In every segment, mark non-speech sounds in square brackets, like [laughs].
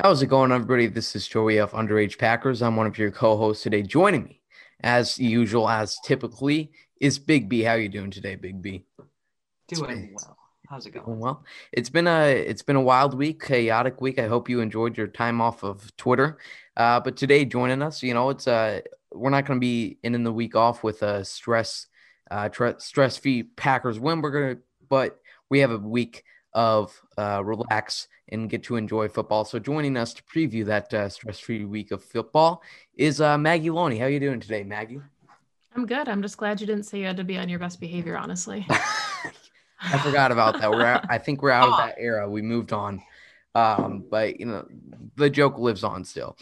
How's it going, everybody? This is Joey of Underage Packers. I'm one of your co-hosts today. Joining me, as usual, as typically, is Big B. How you doing today, Big B? Doing well. How's it going? Well, it's been a it's been a wild week, chaotic week. I hope you enjoyed your time off of Twitter. Uh, but today, joining us, you know, it's uh we're not going to be ending the week off with a stress uh tre- stress free Packers win. We're gonna, but we have a week of uh, relax and get to enjoy football. So joining us to preview that uh, stress-free week of football is uh, Maggie Loney. How are you doing today, Maggie? I'm good. I'm just glad you didn't say you had to be on your best behavior. Honestly, [laughs] I forgot about that. We're I think we're out of that era. We moved on. Um, but you know, the joke lives on still.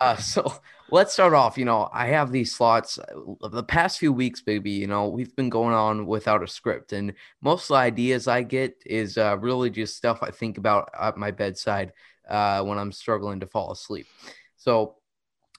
Uh, so let's start off. You know, I have these slots. Uh, the past few weeks, baby, you know, we've been going on without a script, and most of the ideas I get is uh, really just stuff I think about at my bedside uh, when I'm struggling to fall asleep. So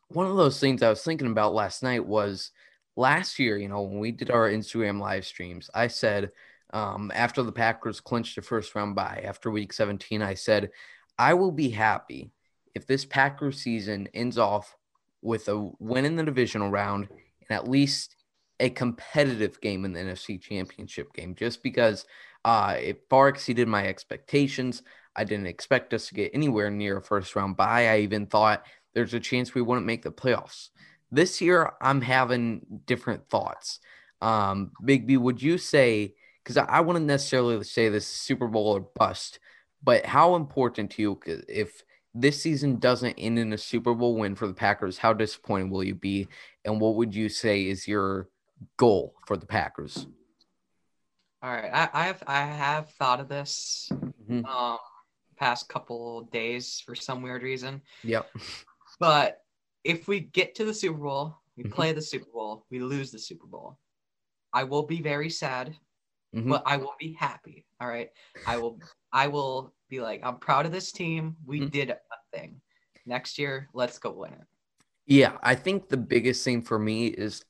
one of those things I was thinking about last night was last year. You know, when we did our Instagram live streams, I said um, after the Packers clinched the first round bye after week 17, I said, I will be happy if this Packers season ends off with a win in the divisional round and at least a competitive game in the NFC championship game, just because uh, it far exceeded my expectations. I didn't expect us to get anywhere near a first round bye. I even thought there's a chance we wouldn't make the playoffs. This year, I'm having different thoughts. Um, Big B, would you say because I, I wouldn't necessarily say this Super Bowl or bust, but how important to you if this season doesn't end in a Super Bowl win for the Packers? How disappointed will you be? And what would you say is your goal for the Packers? All right, I, I have I have thought of this mm-hmm. um past couple days for some weird reason. Yep. But if we get to the Super Bowl, we mm-hmm. play the Super Bowl, we lose the Super Bowl. I will be very sad mm-hmm. but I will be happy. All right. I will I will be like, I'm proud of this team. We mm-hmm. did a thing. Next year, let's go win it. Yeah, I think the biggest thing for me is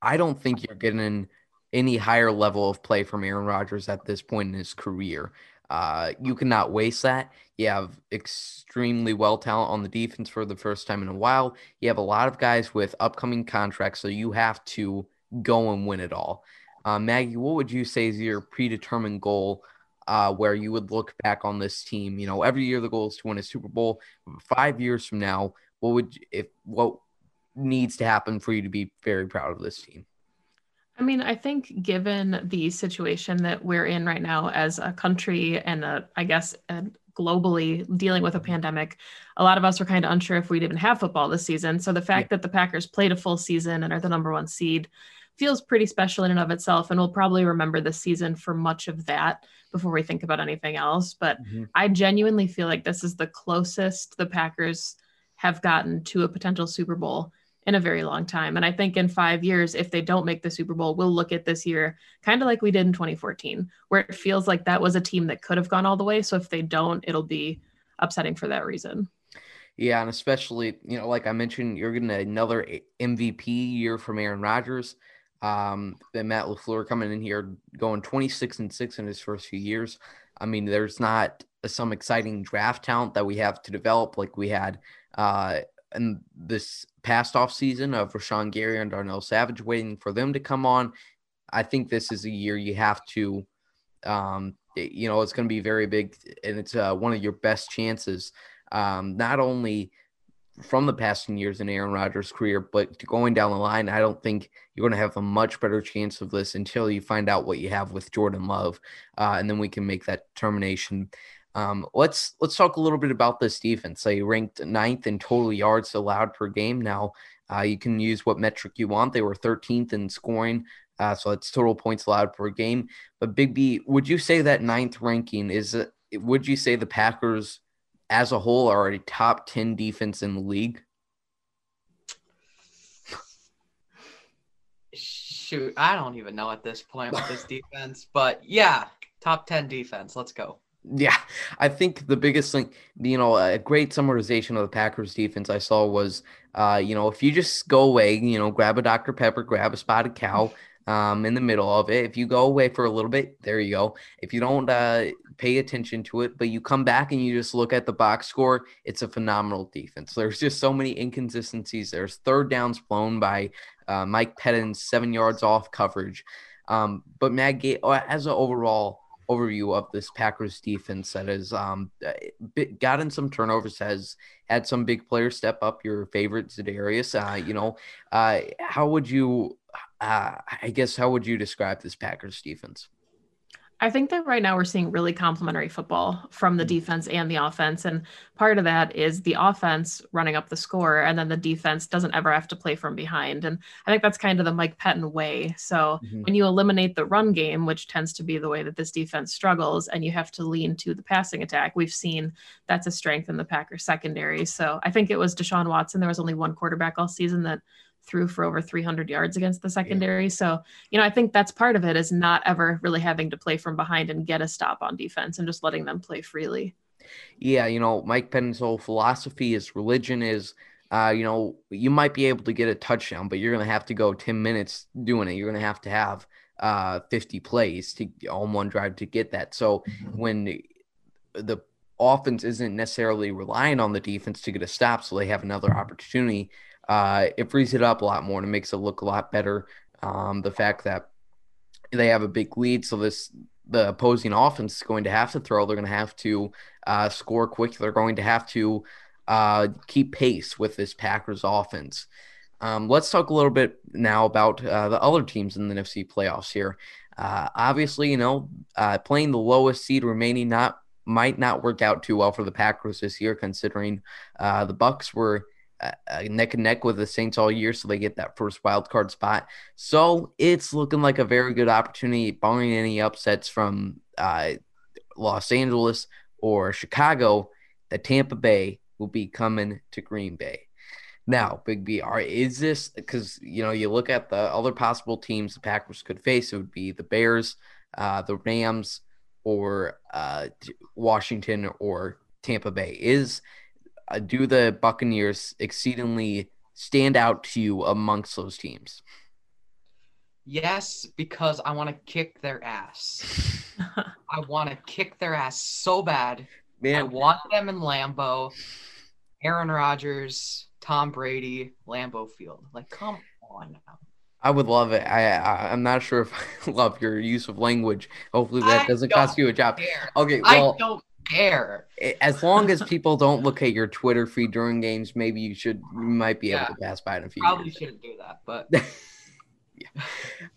I don't think you're getting any higher level of play from Aaron Rodgers at this point in his career. Uh, you cannot waste that. You have extremely well talent on the defense for the first time in a while. You have a lot of guys with upcoming contracts, so you have to go and win it all. Uh, Maggie, what would you say is your predetermined goal uh, where you would look back on this team? You know, every year the goal is to win a Super Bowl. Five years from now, what would if what needs to happen for you to be very proud of this team? I mean, I think given the situation that we're in right now as a country and a, I guess a, globally dealing with a pandemic, a lot of us were kind of unsure if we'd even have football this season. So the fact yeah. that the Packers played a full season and are the number one seed feels pretty special in and of itself. And we'll probably remember this season for much of that before we think about anything else. But mm-hmm. I genuinely feel like this is the closest the Packers have gotten to a potential Super Bowl in a very long time. And I think in five years, if they don't make the Super Bowl, we'll look at this year kind of like we did in 2014, where it feels like that was a team that could have gone all the way. So if they don't, it'll be upsetting for that reason. Yeah, and especially, you know, like I mentioned, you're getting another MVP year from Aaron Rodgers. Um, then Matt LaFleur coming in here going 26 and 6 in his first few years. I mean, there's not some exciting draft talent that we have to develop like we had uh, in this past off season of Rashan Gary and Darnell Savage waiting for them to come on. I think this is a year you have to, um, you know, it's going to be very big and it's uh, one of your best chances. Um, not only – from the past years in Aaron Rodgers' career, but going down the line, I don't think you're going to have a much better chance of this until you find out what you have with Jordan Love, uh, and then we can make that determination. Um, let's let's talk a little bit about this defense. They ranked ninth in total yards allowed per game. Now uh, you can use what metric you want. They were 13th in scoring, uh, so it's total points allowed per game. But Big B, would you say that ninth ranking is? Would you say the Packers? As a whole are a top 10 defense in the league? Shoot, I don't even know at this point with this defense, but yeah, top 10 defense. Let's go. Yeah, I think the biggest thing, you know, a great summarization of the Packers defense I saw was, uh, you know, if you just go away, you know, grab a Dr. Pepper, grab a spotted cow, um, in the middle of it. If you go away for a little bit, there you go. If you don't uh, pay attention to it, but you come back and you just look at the box score, it's a phenomenal defense. There's just so many inconsistencies. There's third downs blown by uh, Mike Pettine, seven yards off coverage. Um, but Maggie, as an overall overview of this Packers defense that has um, uh, gotten some turnovers, has had some big players step up. Your favorite Za'Darius, uh, you know, uh, how would you, uh, I guess, how would you describe this Packers defense? I think that right now we're seeing really complementary football from the mm. defense and the offense. And part of that is the offense running up the score, and then the defense doesn't ever have to play from behind. And I think that's kind of the Mike Pettine way. So mm-hmm. when you eliminate the run game, which tends to be the way that this defense struggles, and you have to lean to the passing attack, we've seen that's a strength in the Packers secondary. So I think it was Deshaun Watson. There was only one quarterback all season that threw for over 300 yards against the secondary. Yeah. So, you know, I think that's part of it is not ever really having to play from behind and get a stop on defense and just letting them play freely. Yeah, you know, Mike Pettine's whole philosophy is religion is uh, you know, you might be able to get a touchdown, but you're going to have to go 10 minutes doing it. You're going to have to have uh 50 plays to on one drive to get that. So mm-hmm. when the offense isn't necessarily relying on the defense to get a stop, so they have another opportunity uh, it frees it up a lot more and it makes it look a lot better. Um, the fact that they have a big lead, so this the opposing offense is going to have to throw. They're going to have to uh, score quick. They're going to have to uh, keep pace with this Packers offense. Um, let's talk a little bit now about uh, the other teams in the NFC playoffs here. Uh, obviously, you know, uh, playing the lowest seed remaining not might not work out too well for the Packers this year, considering uh, the Bucks were uh, neck and neck with the Saints all year, so they get that first wild card spot. So it's looking like a very good opportunity, barring any upsets from uh, Los Angeles or Chicago. That Tampa Bay will be coming to Green Bay. Now, Big B, are is this because you know you look at the other possible teams the Packers could face? It would be the Bears, uh, the Rams, or uh, Washington or Tampa Bay. Is uh, Uh, do the Buccaneers exceedingly stand out to you amongst those teams? Yes, because I want to kick their ass. [laughs] I want to kick their ass so bad. Man. I want them in Lambeau, Aaron Rodgers, Tom Brady, Lambeau Field. Like, come on now. I would love it. I, I am not sure if [laughs] I love your use of language. Hopefully that I doesn't cost you a job. Care. Okay, well, I don't care. As long as people don't look at your Twitter feed during games, maybe you should you might be yeah, able to pass by in a few. Probably years. shouldn't do that, but [laughs] yeah.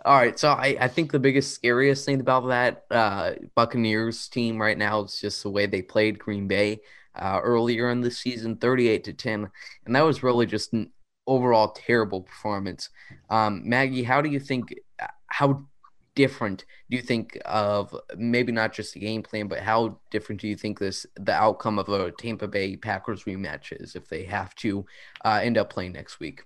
All right. So I, I think the biggest scariest thing about that uh, Buccaneers team right now is just the way they played Green Bay uh, earlier in the season, 38 to 10, and that was really just an overall terrible performance. Um, Maggie, how do you think? How different do you think of maybe not just the game plan, but how different do you think this the outcome of a Tampa Bay Packers rematch is if they have to uh, end up playing next week?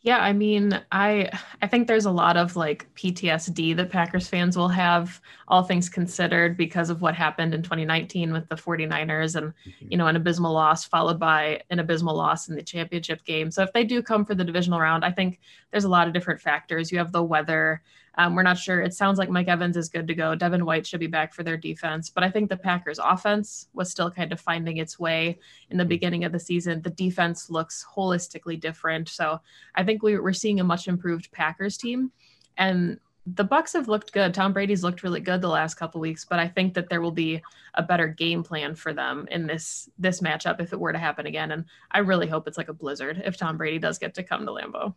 Yeah, I mean, I I think there's a lot of like PTSD that Packers fans will have, all things considered, because of what happened in 2019 with the 49ers and mm-hmm. you know an abysmal loss followed by an abysmal loss in the championship game. So if they do come for the divisional round, I think there's a lot of different factors. You have the weather. Um, we're not sure. It sounds like Mike Evans is good to go. Devin White should be back for their defense, but I think the Packers' offense was still kind of finding its way in the beginning of the season. The defense looks holistically different, so I think we, we're seeing a much improved Packers team, and the Bucks have looked good. Tom Brady's looked really good the last couple weeks, but I think that there will be a better game plan for them in this this matchup if it were to happen again. And I really hope it's like a blizzard if Tom Brady does get to come to Lambeau.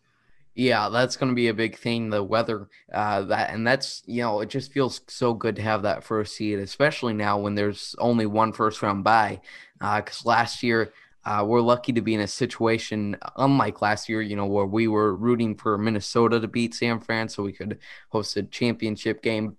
Yeah, that's going to be a big thing. The weather, uh, that and that's you know it just feels so good to have that first seed, especially now when there's only one first round bye. Because uh, last year uh, we're lucky to be in a situation unlike last year, you know, where we were rooting for Minnesota to beat San Fran so we could host a championship game.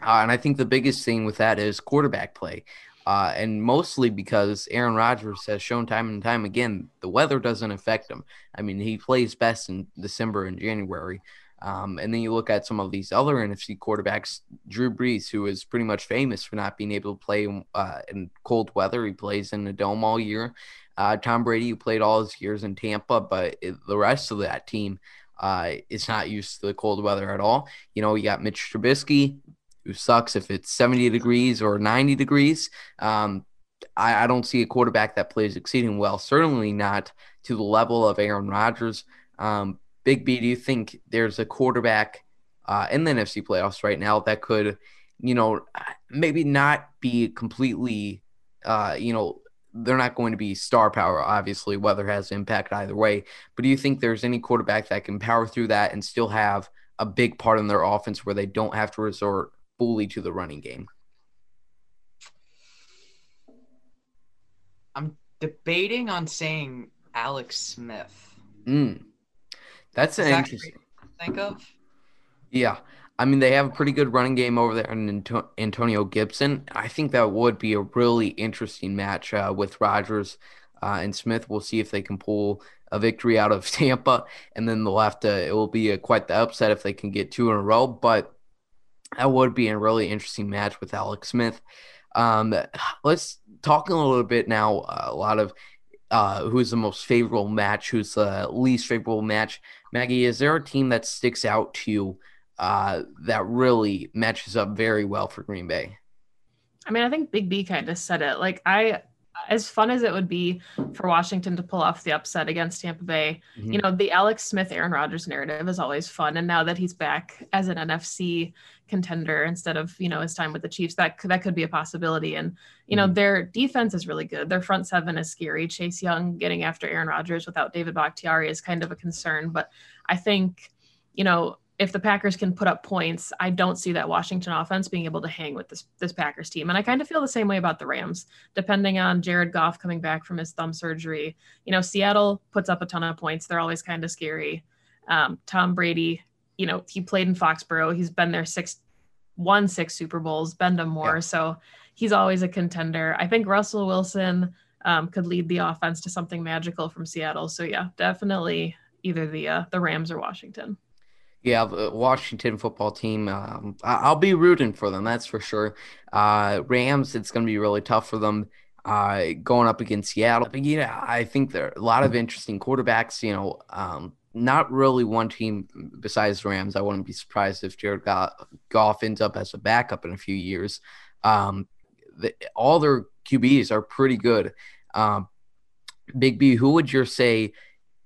Uh, and I think the biggest thing with that is quarterback play. Uh, and mostly because Aaron Rodgers has shown time and time again the weather doesn't affect him. I mean, he plays best in December and January. Um, and then you look at some of these other NFC quarterbacks, Drew Brees, who is pretty much famous for not being able to play uh, in cold weather. He plays in the dome all year. Uh, Tom Brady, who played all his years in Tampa, but it, the rest of that team uh, is not used to the cold weather at all. You know, you got Mitch Trubisky, who sucks if it's 70 degrees or 90 degrees. Um, I, I, don't see a quarterback that plays exceeding well, certainly not to the level of Aaron Rodgers. Um, Big B, do you think there's a quarterback uh, in the NFC playoffs right now that could, you know, maybe not be completely, uh, you know, they're not going to be star power. Obviously, weather has impact either way. But do you think there's any quarterback that can power through that and still have a big part in their offense where they don't have to resort fully to the running game? I'm debating on saying Alex Smith. Mm. That's an interesting. Think of. Yeah, I mean, they have a pretty good running game over there in Antonio Gibson. I think that would be a really interesting match uh, with Rodgers uh, and Smith. We'll see if they can pull a victory out of [laughs] Tampa, and then they'll have to. It will be a, quite the upset if they can get two in a row, but that would be a really interesting match with Alex Smith. Um, let's talk a little bit now. Uh, a lot of uh, who's the most favorable match, who's the least favorable match. Maggie, is there a team that sticks out to you? uh, that really matches up very well for Green Bay. I mean, I think Big B kind of said it. Like, I, as fun as it would be for Washington to pull off the upset against Tampa Bay, mm-hmm. you know, the Alex Smith, Aaron Rodgers narrative is always fun. And now that he's back as an NFC contender instead of, you know, his time with the Chiefs, that could, that could be a possibility. And, you know, mm-hmm. their defense is really good. Their front seven is scary. Chase Young getting after Aaron Rodgers without David Bakhtiari is kind of a concern. But I think, you know, if the Packers can put up points, I don't see that Washington offense being able to hang with this this Packers team. And I kind of feel the same way about the Rams, depending on Jared Goff coming back from his thumb surgery. You know, Seattle puts up a ton of points. They're always kind of scary. Um, Tom Brady, you know, he played in Foxborough. He's been there six, won six Super Bowls, been to more. Yeah. So he's always a contender. I think Russell Wilson um, could lead the offense to something magical from Seattle. So yeah, definitely either the uh, the Rams or Washington. Yeah, the Washington football team. Um, I'll be rooting for them. That's for sure. Uh, Rams. It's going to be really tough for them. Uh, going up against Seattle. But yeah, I think there are a lot of interesting quarterbacks. You know, um, not really one team besides Rams. I wouldn't be surprised if Jared Goff ends up as a backup in a few years. Um, the, all their QBs are pretty good. Um, Big B, who would you say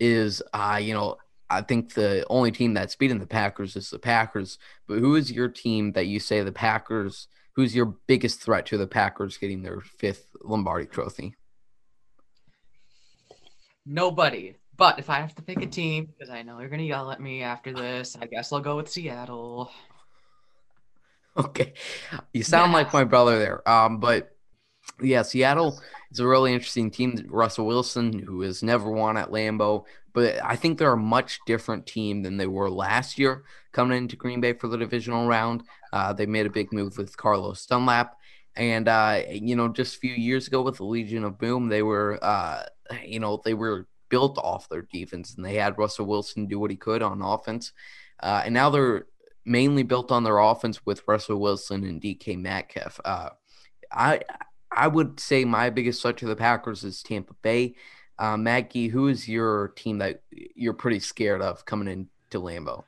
is, uh, you know, I think the only team that's beating the Packers is the Packers. But who is your team that you say the Packers? Who's your biggest threat to the Packers getting their fifth Lombardi Trophy? Nobody. But if I have to pick a team, because I know you're gonna yell at me after this, I guess I'll go with Seattle. Okay, you sound like my brother there. Um, but yeah, Seattle is a really interesting team. Russell Wilson, who has never won at Lambeau, but I think they're a much different team than they were last year coming into Green Bay for the divisional round. Uh, they made a big move with Carlos Dunlap. And, uh, you know, just a few years ago with the Legion of Boom, they were, uh, you know, they were built off their defense and they had Russell Wilson do what he could on offense. Uh, and now they're mainly built on their offense with Russell Wilson and DK Metcalf. Uh, I, I would say my biggest threat to the Packers is Tampa Bay. Uh, Maggie, who is your team that you're pretty scared of coming into Lambeau?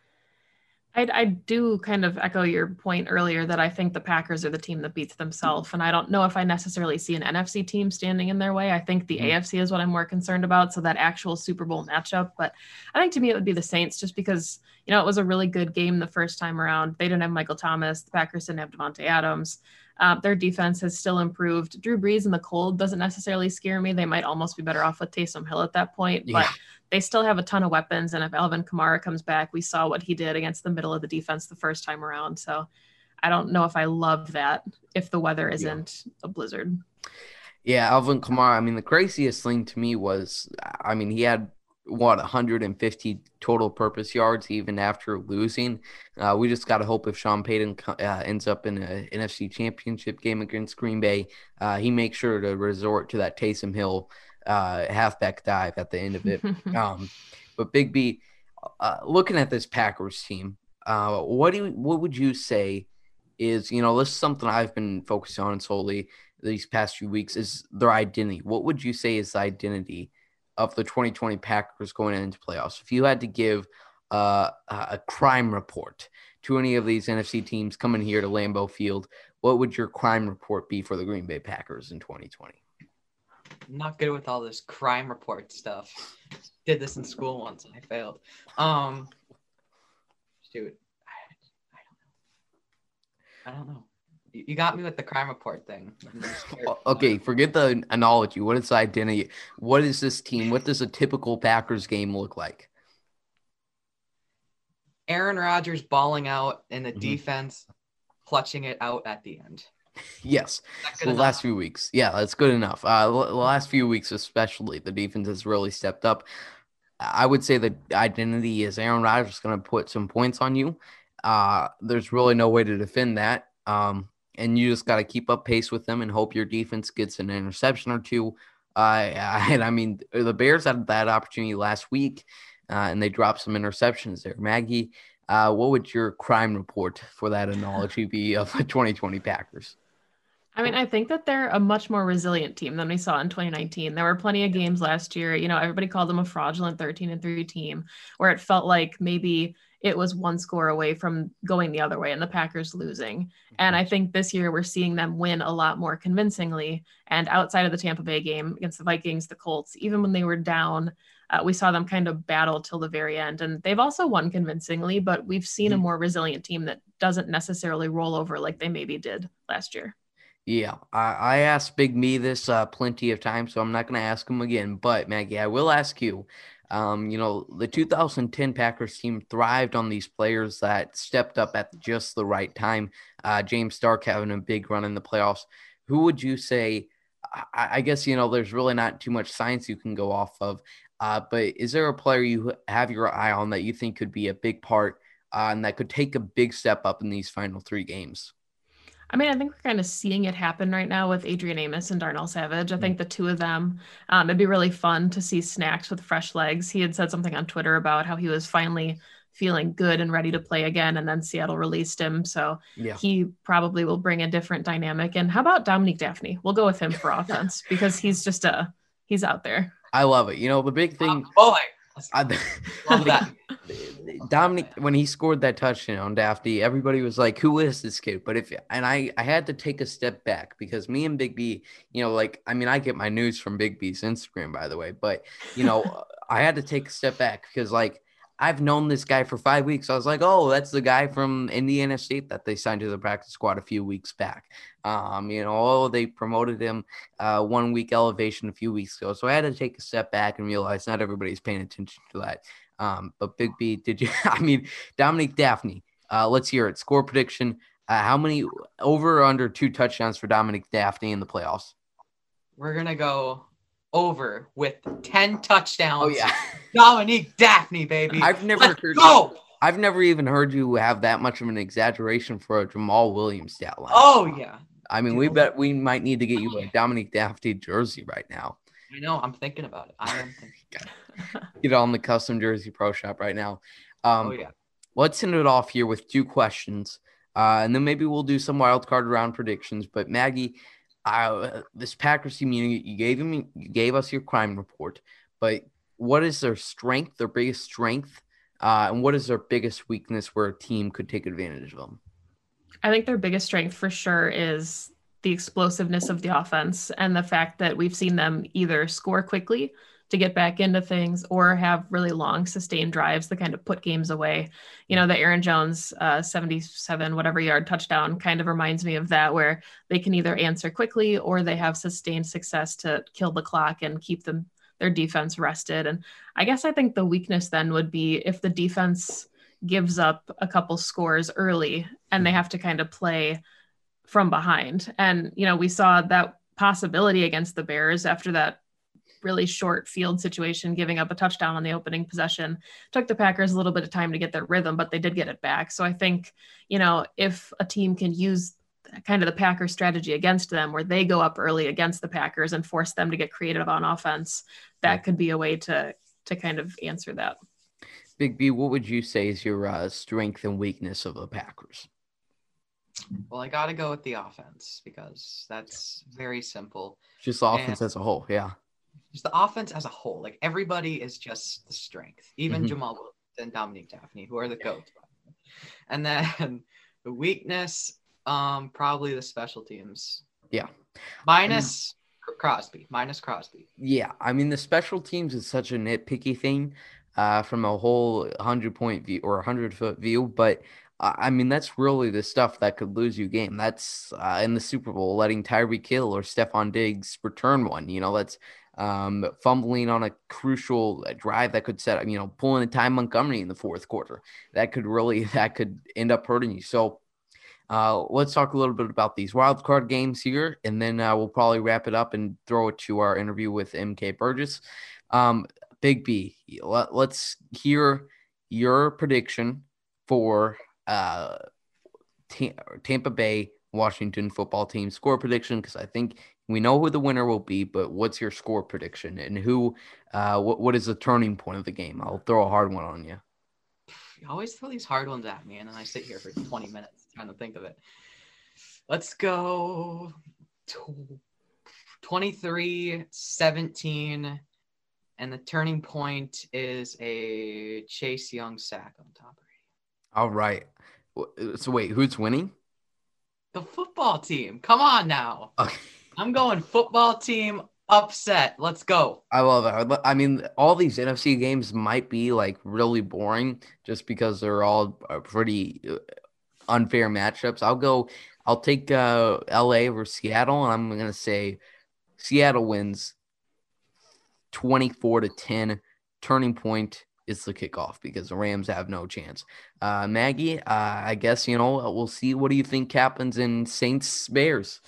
I, I, do kind of echo your point earlier that I think the Packers are the team that beats themselves. And I don't know if I necessarily see an NFC team standing in their way. I think the mm-hmm. AFC is what I'm more concerned about. So that actual Super Bowl matchup. But I think to me, it would be the Saints just because, you know, it was a really good game the first time around. They didn't have Michael Thomas. The Packers didn't have Davante Adams. Uh, their defense has still improved. Drew Brees in the cold doesn't necessarily scare me. They might almost be better off with Taysom Hill at that point, yeah. but they still have a ton of weapons. And if Alvin Kamara comes back, we saw what he did against the middle of the defense the first time around. So I don't know if I love that if the weather isn't yeah. a blizzard. Yeah, Alvin Kamara. I mean, the craziest thing to me was, I mean, he had what 150 total purpose yards even after losing. Uh, we just got to hope if Sean Payton uh, ends up in an NFC Championship game against Green Bay, uh, he makes sure to resort to that Taysom Hill uh, halfback dive at the end of it. [laughs] um, but Big B, uh, looking at this Packers team, uh, what do you, what would you say is you know this is something I've been focusing on solely these past few weeks is their identity. What would you say is the identity? Of the 2020 Packers going into playoffs, if you had to give uh, a crime report to any of these NFC teams coming here to Lambeau Field, what would your crime report be for the Green Bay Packers in 2020? I'm not good with all this crime report stuff. Did this in school once and I failed. Um, dude, I, I don't know. I don't know. You got me with the crime report thing. [laughs] okay, forget the analogy. What is the identity? What is this team? What does a typical Packers game look like? Aaron Rodgers balling out in the mm-hmm. defense, clutching it out at the end. Yes, the last few weeks. Yeah, that's good enough. Uh, the last few weeks, especially, the defense has really stepped up. I would say the identity is Aaron Rodgers going to put some points on you. Uh, there's really no way to defend that. Um, and you just got to keep up pace with them and hope your defense gets an interception or two. Uh, and I mean, the Bears had that opportunity last week, uh, and they dropped some interceptions there. Maggie, uh, what would your crime report for that analogy be of the 2020 Packers? I mean, I think that they're a much more resilient team than we saw in 2019. There were plenty of games last year. You know, everybody called them a fraudulent 13 and 3 team where it felt like maybe it was one score away from going the other way and the Packers losing. And I think this year we're seeing them win a lot more convincingly. And outside of the Tampa Bay game against the Vikings, the Colts, even when they were down, uh, we saw them kind of battle till the very end. And they've also won convincingly, but we've seen a mm-hmm. more resilient team that doesn't necessarily roll over like they maybe did last year. Yeah, I, I asked Big B this uh, plenty of times, so I'm not going to ask him again. But Maggie, I will ask you. Um, you know, the 2010 Packers team thrived on these players that stepped up at just the right time. Uh, James Starks having a big run in the playoffs. Who would you say? I, I guess, you know, there's really not too much science you can go off of. Uh, but is there a player you have your eye on that you think could be a big part uh, and that could take a big step up in these final three games? I mean, I think we're kind of seeing it happen right now with Adrian Amos and Darnell Savage. I think the two of them, um, it'd be really fun to see snacks with fresh legs. He had said something on Twitter about how he was finally feeling good and ready to play again, and then Seattle released him. So yeah. he probably will bring a different dynamic. And how about Dominique Dafney? We'll go with him for [laughs] offense because he's just a he's out there. I love it. You know, the big thing. Oh, boy. [laughs] I, love that. Dominic, when he scored that touchdown, on Dafney, everybody was like, "Who is this kid?" But if and I, I had to take a step back because me and Big B, you know, like I mean, I get my news from Big B's Instagram, by the way, but you know, [laughs] I had to take a step back because like I've known this guy for five weeks. I was like, oh, that's the guy from Indiana State that they signed to the practice squad a few weeks back. Um, you know, oh, they promoted him uh, one week elevation a few weeks ago. So I had to take a step back and realize not everybody's paying attention to that. Um, but Big B, did you? [laughs] I mean, Dominic Dafney. Uh, let's hear it. Score prediction. Uh, how many over or under two touchdowns for Dominic Dafney in the playoffs? We're gonna go over with 10 touchdowns. Oh, yeah. [laughs] Dominique Dafney, baby. I've never Let's heard go. You, I've never even heard you have that much of an exaggeration for a Jamaal Williams stat line. Oh, yeah. I mean, we bet we might need to get you a Dominique Dafney jersey right now. I know. I'm thinking about it. I am [laughs] thinking. [laughs] get on the custom jersey pro shop right now. Um, oh, yeah. Let's end it off here with two questions. Uh, and then maybe we'll do some wild card round predictions. But Maggie, uh, this Packers team, you, you gave him, you gave us your crime report, but what is their strength, their biggest strength, uh, and what is their biggest weakness where a team could take advantage of them? I think their biggest strength for sure is the explosiveness of the offense and the fact that we've seen them either score quickly to get back into things or have really long sustained drives that kind of put games away. You know, the Aaron Jones uh, 77 whatever yard touchdown kind of reminds me of that, where they can either answer quickly or they have sustained success to kill the clock and keep them their defense rested. And I guess I think the weakness then would be if the defense gives up a couple scores early and they hmm. have to kind of play from behind. And, you know, we saw that possibility against the Bears after that really short field situation, giving up a touchdown on the opening possession. Took the Packers a little bit of time to get their rhythm, but they did get it back. So I think, you know, if a team can use kind of the Packers strategy against them, where they go up early against the Packers and force them to get creative on offense, that could be a way to to kind of answer that. Big B, what would you say is your uh, strength and weakness of the Packers? Well, I got to go with the offense because that's very simple. Just the offense and, as a whole, yeah just the offense as a whole. Like everybody is just the strength. Even mm-hmm. Jamaal and Dominique Dafney, who are the goats. And then [laughs] the weakness, um, probably the special teams. Yeah. Minus Crosby. Minus Crosby. Yeah, I mean the special teams is such a nitpicky thing, uh, from a whole hundred point view or a hundred foot view, but. I mean, that's really the stuff that could lose you game. That's uh, in the Super Bowl, letting Tyreek Hill or Stefon Diggs return one. You know, that's um, fumbling on a crucial drive that could set, you know, pulling a Ty Montgomery in the fourth quarter. That could really, [laughs] that could end up hurting you. So uh, let's talk a little bit about these wild card games here, and then uh, we'll probably wrap it up and throw it to our interview with MK Burgess. Um, Big B, let, us hear your prediction for uh, T- Tampa Bay Washington football team score prediction because I think we know who the winner will be, but what's your score prediction and who, uh, what, what is the turning point of the game? I'll throw a hard one on you. You always throw these hard ones at me, and then I sit here for 20 minutes trying to think of it. Let's go 23 17, and the turning point is a Chase Young sack on top of All right. So, wait, who's winning? The football team. Come on now. Okay. I'm going football team upset. Let's go. I love it. I mean, all these NFC games might be like really boring just because they're all uh, pretty uh, unfair matchups. I'll go. I'll take uh, LA over Seattle, and I'm gonna say Seattle wins 24 to 10. Turning point is the kickoff because the Rams have no chance. Uh, Maggie, uh, I guess you know we'll see. What do you think happens in Saints Bears?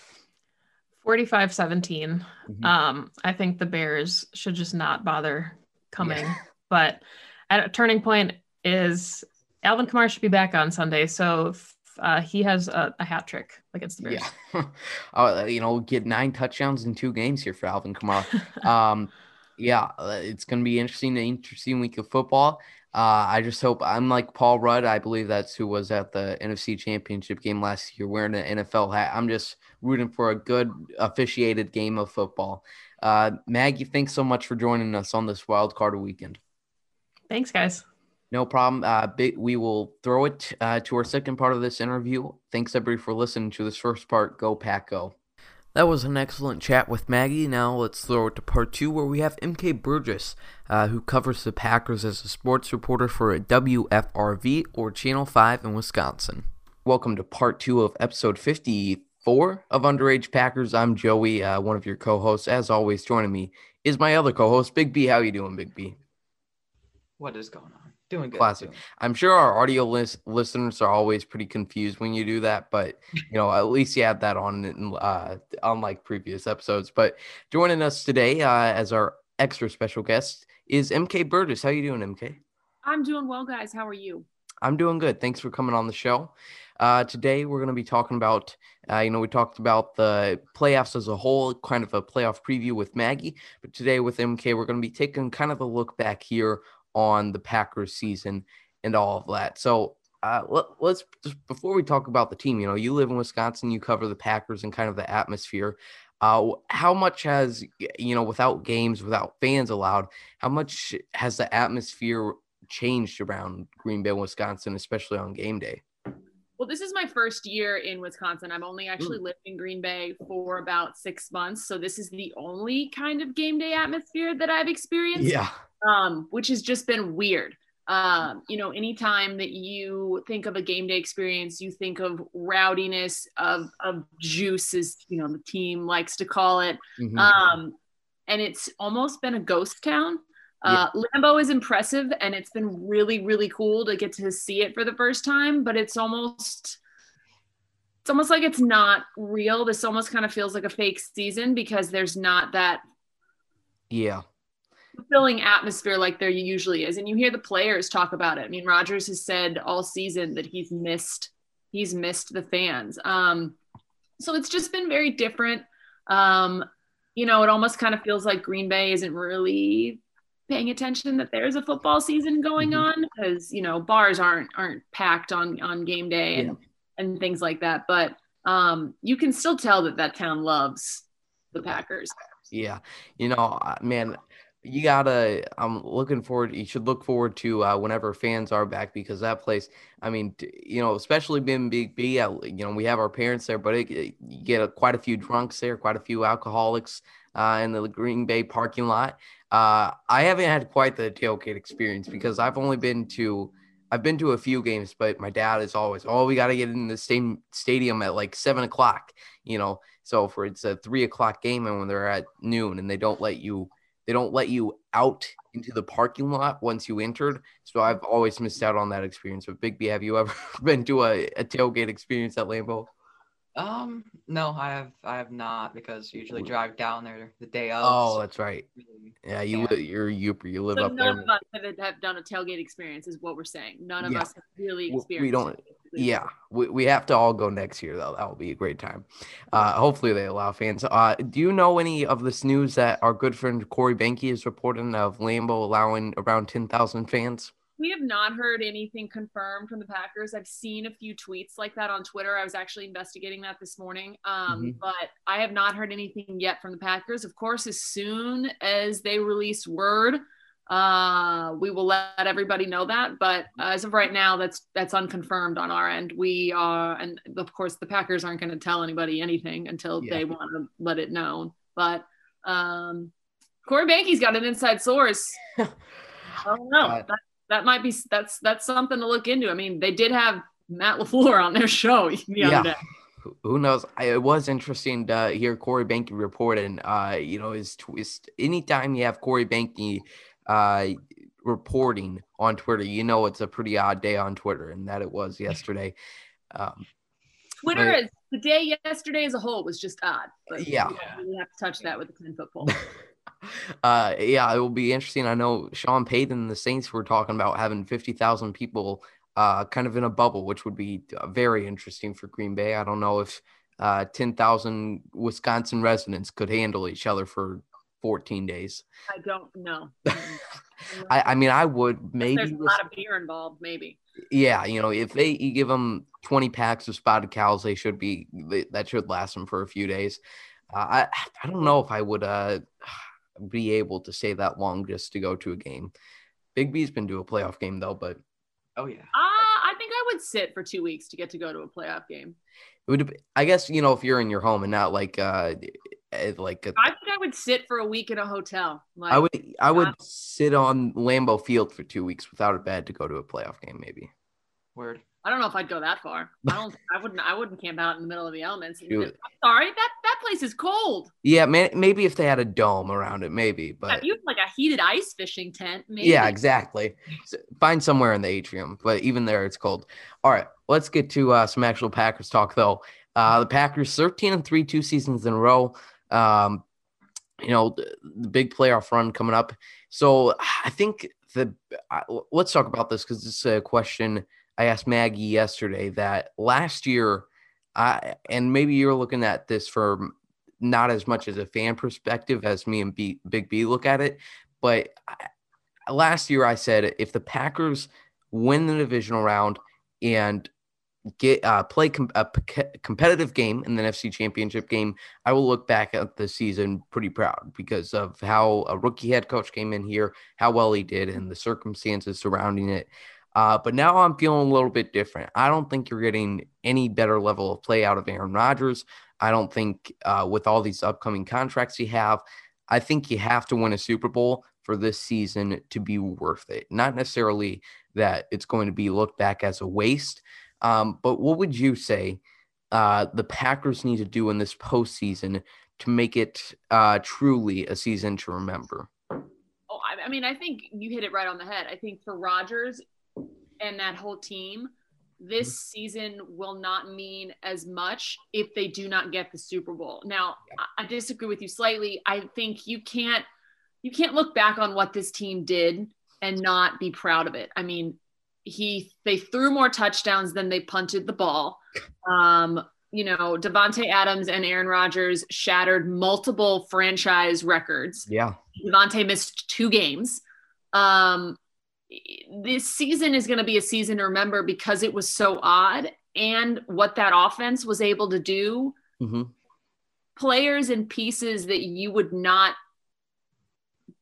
45 17. Mm-hmm. Um, I think the Bears should just not bother coming. Yeah. But at a turning point is Alvin Kamara should be back on Sunday. So uh, he has a, a, hat trick against the Bears. Yeah. uh, [laughs] you know, get nine touchdowns in two games here for Alvin Kamara. [laughs] um, yeah, uh, it's going to be interesting, an interesting week of football. Uh, I just hope I'm like Paul Rudd. I believe that's who was at the NFC Championship game last year wearing an NFL hat. I'm just rooting for a good officiated game of football. Uh, Maggie, thanks so much for joining us on this wild card weekend. Thanks, guys. No problem. Uh, we will throw it uh, to our second part of this interview. Thanks, everybody, for listening to this first part. Go, Pack, go. That was an excellent chat with Maggie. Now let's throw it to part two, where we have MK Burgess, uh, who covers the Packers as a sports reporter for WFRV or Channel 5 in Wisconsin. Welcome to part two of episode 54 of Underage Packers. I'm Joey, uh, one of your co hosts. As always, joining me is my other co host, Big B. How you doing, Big B? What is going on? Doing good. Classic. Doing. I'm sure our audio list listeners are always pretty confused when you do that, but you know, at least you had that on uh unlike previous episodes. But joining us today uh, as our extra special guest is MK Burgess. How are you doing, MK? I'm doing well, guys. How are you? I'm doing good. Thanks for coming on the show. Uh, today we're going to be talking about, uh, you know, we talked about the playoffs as a whole, kind of a playoff preview with Maggie. But today with MK, we're going to be taking kind of a look back here on the Packers season and all of that. So uh, let, us just before we talk about the team, you know, you live in Wisconsin, you cover the Packers and kind of the atmosphere. Uh, how much has you know, without games, without fans allowed, how much has the atmosphere changed around Green Bay, Wisconsin, especially on game day? Well, this is my first year in Wisconsin. I've only actually mm. lived in Green Bay for about six months. So this is the only kind of game day atmosphere that I've experienced. Yeah um, which has just been weird. Um, you know, anytime that you think of a game day experience, you think of rowdiness, of of juice, as you know the team likes to call it. Mm-hmm. Um, and it's almost been a ghost town. Uh, yeah. Lambeau is impressive, and it's been really, really cool to get to see it for the first time. But it's almost, it's almost like it's not real. This almost kind of feels like a fake season because there's not that. Yeah fulfilling atmosphere like there usually is. And you hear the players talk about it. I mean, Rodgers has said all season that he's missed he's missed the fans. Um, so it's just been very different. Um, you know, it almost kind of feels like Green Bay isn't really paying attention that there's a football season going mm-hmm. on because you know bars aren't aren't packed on on game day and yeah. and things like that. But um, you can still tell that that town loves the Packers. Yeah, you know, man, you gotta. I'm looking forward. You should look forward to uh, whenever fans are back because that place. I mean, you know, especially being Big B. You know, we have our parents there, but it, it, you get a, quite a few drunks there, quite a few alcoholics uh, in the Green Bay parking lot. Uh, I haven't had quite the tailgate experience because I've only been to. I've been to a few games, but my dad is always, oh, we got to get in the same stadium at like seven o'clock, you know. So for it's a three o'clock game and when they're at noon and they don't let you they don't let you out into the parking lot once you entered. So I've always missed out on that experience. But Big B, have you ever [laughs] been to a, a tailgate experience at Lambeau? Um, no, I have I have not because usually drive down there the day of. Oh, that's right. Yeah, you yeah. you're you you live so up none there. None of us have, done a tailgate experience, is what we're saying. None of yeah. us have really experienced. We don't. Yeah, we, we have to all go next year though. That will be a great time. Uh, hopefully they allow fans. Uh, do you know any of this news that our good friend Corey Behnke is reporting of Lambeau allowing around ten thousand fans? We have not heard anything confirmed from the Packers. I've seen a few tweets like that on Twitter. I was actually investigating that this morning, um, mm-hmm. but I have not heard anything yet from the Packers. Of course, as soon as they release word uh, we will let everybody know that, but as of right now, that's that's unconfirmed on our end. We are, and of course, the Packers aren't going to tell anybody anything until yeah. they want to let it known. But um, Corey Behnke's got an inside source. [laughs] I don't know. Uh, that, that might be that's that's something to look into. I mean, they did have Matt LaFleur on their show [laughs] the yeah. Who knows? It was interesting to hear Corey Behnke report, and uh, you know, his twist. Anytime you have Corey Behnke uh, reporting on Twitter, you know it's a pretty odd day on Twitter, and that it was yesterday. Um, Twitter but, is the day yesterday as a whole was just odd. But yeah, we have to touch that with the ten foot pole. uh, yeah, it will be interesting. I know Sean Payton and the Saints were talking about having fifty thousand people, uh, kind of in a bubble, which would be uh, very interesting for Green Bay. I don't know if uh, ten thousand Wisconsin residents could handle each other for 14 days. [laughs] I don't know. I, I mean, I would maybe. There's a lot of beer involved, maybe. Yeah, you know, if they you give them 20 packs of spotted cows, they should be they, that should last them for a few days. Uh, I I don't know if I would uh be able to stay that long just to go to a game. Big B's been to a playoff game though, but oh yeah. Uh, I think I would sit for two weeks to get to go to a playoff game. It would I guess you know if you're in your home and not like uh like a, I think I would sit for a week in a hotel. Like, I would I would sit on Lambeau Field for two weeks without a bed to go to a playoff game, maybe. Word. I don't know if I'd go that far. I don't. I wouldn't. I wouldn't camp out in the middle of the elements. I'm sorry, that that place is cold. Yeah, man, maybe if they had a dome around it, maybe. But yeah, you have like a heated ice fishing tent. Maybe. Yeah, exactly. Find somewhere in the atrium, but even there, it's cold. All right, let's get to uh, some actual Packers talk, though. Uh, the Packers 13 and 3 two seasons in a row. Um, you know, the, big playoff run coming up. So I think the let's talk about this because it's a question I asked Maggie yesterday that last year, I and maybe you're looking at this from not as much as a fan perspective as me and B, Big B look at it, but I, last year I said if the Packers win the divisional round and get uh, play com- a p- competitive game in the NFC Championship game, I will look back at the season pretty proud because of how a rookie head coach came in here, how well he did, and the circumstances surrounding it. Uh, but now I'm feeling a little bit different. I don't think you're getting any better level of play out of Aaron Rodgers. I don't think uh, with all these upcoming contracts you have, I think you have to win a Super Bowl for this season to be worth it. Not necessarily that it's going to be looked back as a waste, um, but what would you say uh, the Packers need to do in this postseason to make it uh, truly a season to remember? Oh, I, I mean, I think you hit it right on the head. I think for Rodgers and that whole team, this mm-hmm. season will not mean as much if they do not get the Super Bowl. Now, I disagree with you slightly. I think you can't you can't look back on what this team did and not be proud of it. I mean, he they threw more touchdowns than they punted the ball. Um, you know, Davante Adams and Aaron Rodgers shattered multiple franchise records. Yeah. Davante missed two games. Um, this season is going to be a season to remember because it was so odd and what that offense was able to do. Mm-hmm. Players and pieces that you would not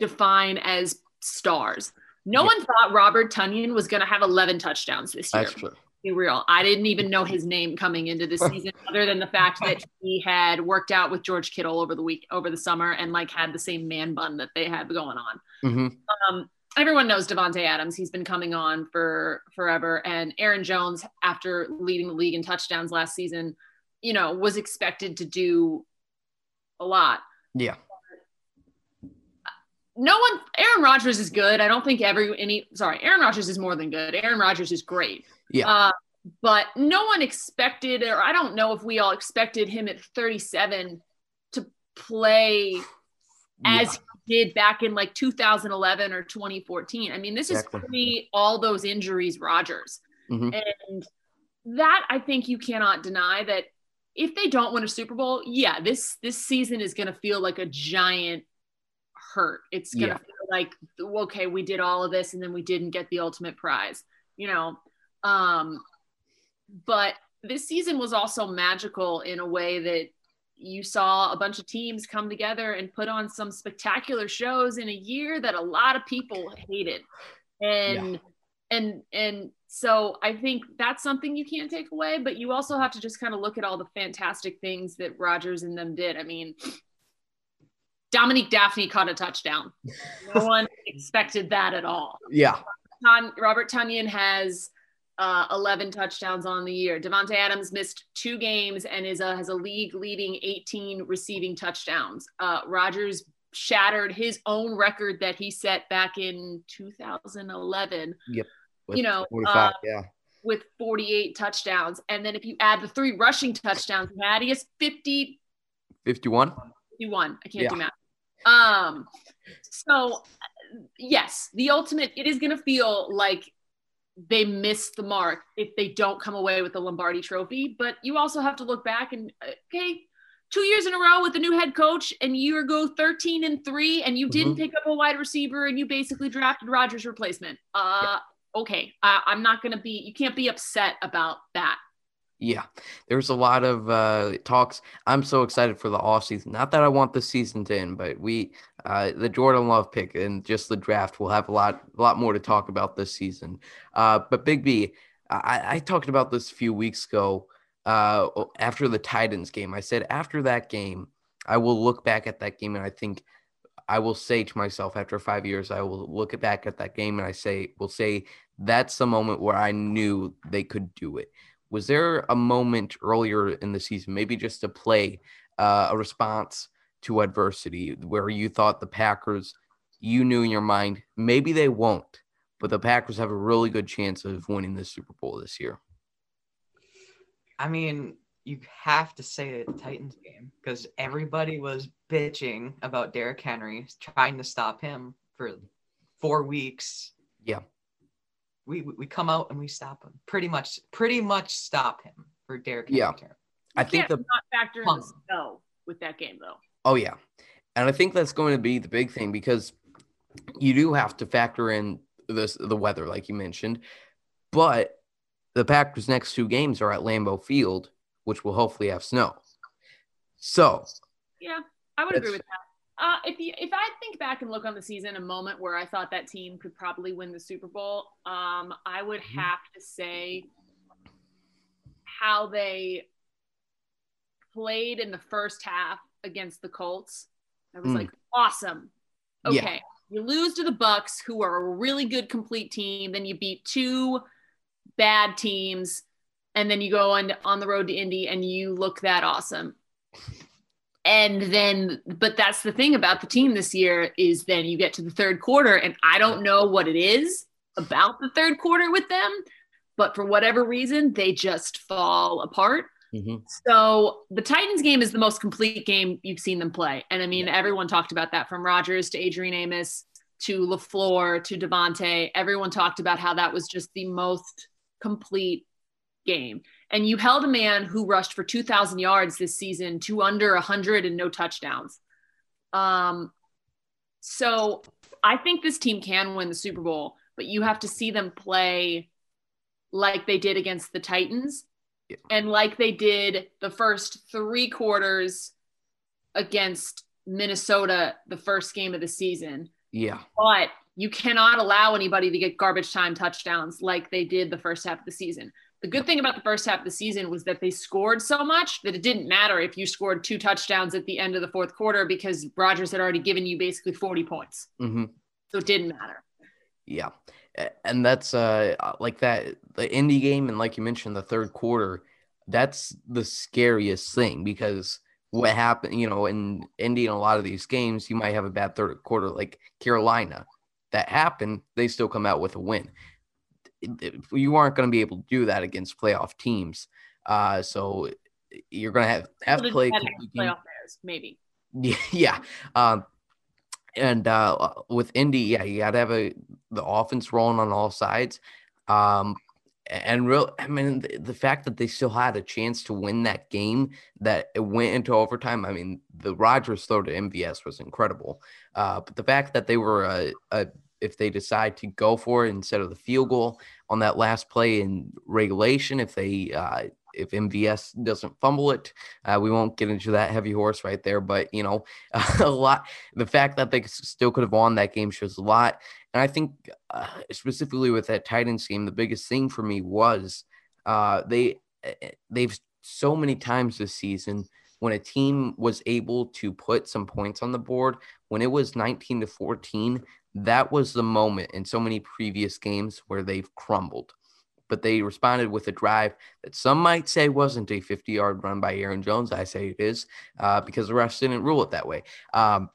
define as stars. No yeah. one thought Robert Tonyan was going to have 11 touchdowns this year. That's true. Be real. I didn't even know his name coming into the [laughs] season, other than the fact that he had worked out with George Kittle over the week, over the summer, and like had the same man bun that they had going on. Mm-hmm. Um, everyone knows Davante Adams. He's been coming on for forever, and Aaron Jones, after leading the league in touchdowns last season, you know, was expected to do a lot. Yeah no one Aaron Rodgers is good. I don't think every any sorry, Aaron Rodgers is more than good. Aaron Rodgers is great. Yeah. Uh, but no one expected, or I don't know if we all expected him at 37 to play yeah. as he did back in like 2011 or 2014. I mean, this exactly. is pre all those injuries, Rodgers. Mm-hmm. And that I think you cannot deny that if they don't win a Super Bowl, yeah, this this season is going to feel like a giant hurt. It's gonna yeah. feel like okay, we did all of this and then we didn't get the ultimate prize, you know. Um, but this season was also magical in a way that you saw a bunch of teams come together and put on some spectacular shows in a year that a lot of people hated. And yeah. and and so I think that's something you can't take away, but you also have to just kind of look at all the fantastic things that Rodgers and them did. I mean, Dominique Dafney caught a touchdown. No [laughs] one expected that at all. Yeah. Robert Tonyan has uh, 11 touchdowns on the year. Davante Adams missed two games and is a, has a league leading 18 receiving touchdowns. Uh, Rodgers shattered his own record that he set back in 2011. Yep. With you know, uh, yeah. With 48 touchdowns. And then if you add the three rushing touchdowns he had, he has 50. 51? 51. I can't yeah. do math. Um, so yes, the ultimate, it is going to feel like they missed the mark if they don't come away with the Lombardi trophy. But you also have to look back and, okay, two years in a row with a new head coach and you go 13 and three and you mm-hmm. didn't pick up a wide receiver and you basically drafted Rodgers replacement. Uh, okay. I, I'm not going to be, you can't be upset about that. Yeah, there's a lot of uh, talks. I'm so excited for the off season. Not that I want the season to end, but we, uh, the Jordan Love pick and just the draft, will have a lot, a lot more to talk about this season. Uh, but Big B, I, I talked about this a few weeks ago uh, after the Titans game. I said after that game, I will look back at that game and I think I will say to myself after five years, I will look back at that game and I say, will say that's the moment where I knew they could do it was there a moment earlier in the season, maybe just to play uh, a response to adversity, where you thought the Packers, you knew in your mind, maybe they won't, but the Packers have a really good chance of winning the Super Bowl this year? I mean, you have to say the Titans game because everybody was bitching about Derrick Henry trying to stop him for four weeks. Yeah we we come out and we stop him. Pretty much, pretty much stop him for Derrick. Yeah, I think the not factor in the snow with that game though. Oh yeah, and I think that's going to be the big thing because you do have to factor in this the weather, like you mentioned, but the Packers' next two games are at Lambeau Field, which will hopefully have snow. So, yeah, I would agree with that. Uh, if you, if I think back and look on the season, a moment where I thought that team could probably win the Super Bowl, um, I would mm-hmm. have to say how they played in the first half against the Colts. I was mm. like, awesome. Okay, yeah. you lose to the Bucks, who are a really good complete team. Then you beat two bad teams, and then you go on on the road to Indy, and you look that awesome and then but that's the thing about the team this year is then you get to the third quarter and i don't know what it is about the third quarter with them but for whatever reason they just fall apart mm-hmm. so the titans game is the most complete game you've seen them play and i mean yeah. everyone talked about that from rodgers to adrian amos to LaFleur to Davante. Everyone talked about how that was just the most complete game and you held a man who rushed for 2,000 yards this season to under 100 and no touchdowns. Um, so I think this team can win the Super Bowl, but you have to see them play like they did against the Titans yeah. and like they did the first three quarters against Minnesota, the first game of the season. Yeah. But you cannot allow anybody to get garbage time touchdowns like they did the first half of the season. The good thing about the first half of the season was that they scored so much that it didn't matter if you scored two touchdowns at the end of the fourth quarter because Rodgers had already given you basically 40 points. Mm-hmm. So it didn't matter. Yeah. And that's uh like that the indie game and like you mentioned the third quarter, that's the scariest thing because what happened, you know, in Indy in a lot of these games, you might have a bad third quarter like Carolina. That happened, they still come out with a win you aren't going to be able to do that against playoff teams. Uh, so you're going to have have to play playoff players, maybe. [laughs] Yeah, yeah. Um, and uh, with Indy, yeah, you got to have a the offense rolling on all sides. Um, and real, I mean, the, the, fact that they still had a chance to win that game, that it went into overtime. I mean, the Rodgers throw to MVS was incredible. Uh, but the fact that they were a, a if they decide to go for it instead of the field goal on that last play in regulation. If they uh, if MVS doesn't fumble it, uh, we won't get into that heavy horse right there. But you know, [laughs] a lot. The fact that they still could have won that game shows a lot. And I think uh, specifically with that Titans game, the biggest thing for me was uh, they eh, eh, they've so many times this season when a team was able to put some points on the board when it was 19 to 14 that was the moment in so many previous games where they've crumbled. But they responded with a drive that some might say wasn't a 50 yard run by Aaron Jones. I say it is uh, because the refs didn't rule it that way. Um,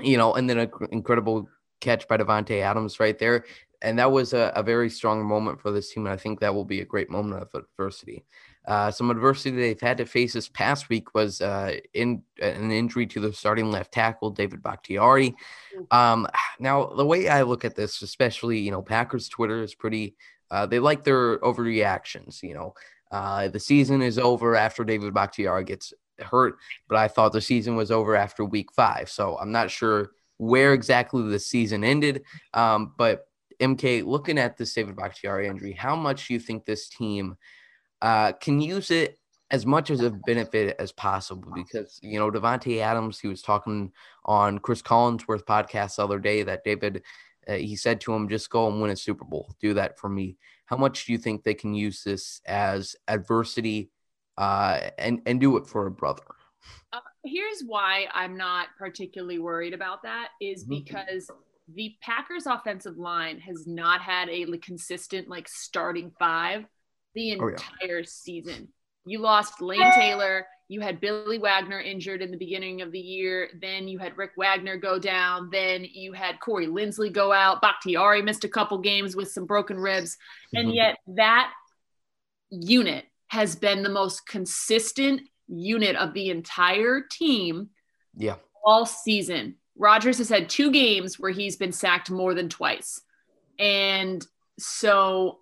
you know, and then an incredible catch by Davante Adams right there. And that was a, a, very strong moment for this team. And I think that will be a great moment of adversity. Uh, some adversity they've had to face this past week was uh, in an injury to the starting left tackle, David Bakhtiari. Mm. Um, now, the way I look at this, especially, you know, Packers Twitter is pretty, uh, they like their overreactions. You know, uh, the season is over after David Bakhtiari gets hurt, but I thought the season was over after week five. So I'm not sure where exactly the season ended. Um, but MK, looking at this David Bakhtiari injury, how much do you think this team – uh, can use it as much as a benefit as possible? Because you know Davante Adams he was talking on Chris Collinsworth podcast the other day that David uh, he said to him just go and win a Super Bowl. Do that for me. How much do you think they can use this as adversity uh, and and do it for a brother? Uh, here's why I'm not particularly worried about that is mm-hmm. The Packers offensive line has not had a consistent like starting five the entire oh, yeah. season. You lost Lane Taylor. You had Billy Wagner injured in the beginning of the year. Then you had Rick Wagner go down. Then you had Corey Linsley go out. Bakhtiari missed a couple games with some broken ribs. And mm-hmm. yet that unit has been the most consistent unit of the entire team yeah. all season. Rodgers has had two games where he's been sacked more than twice. And so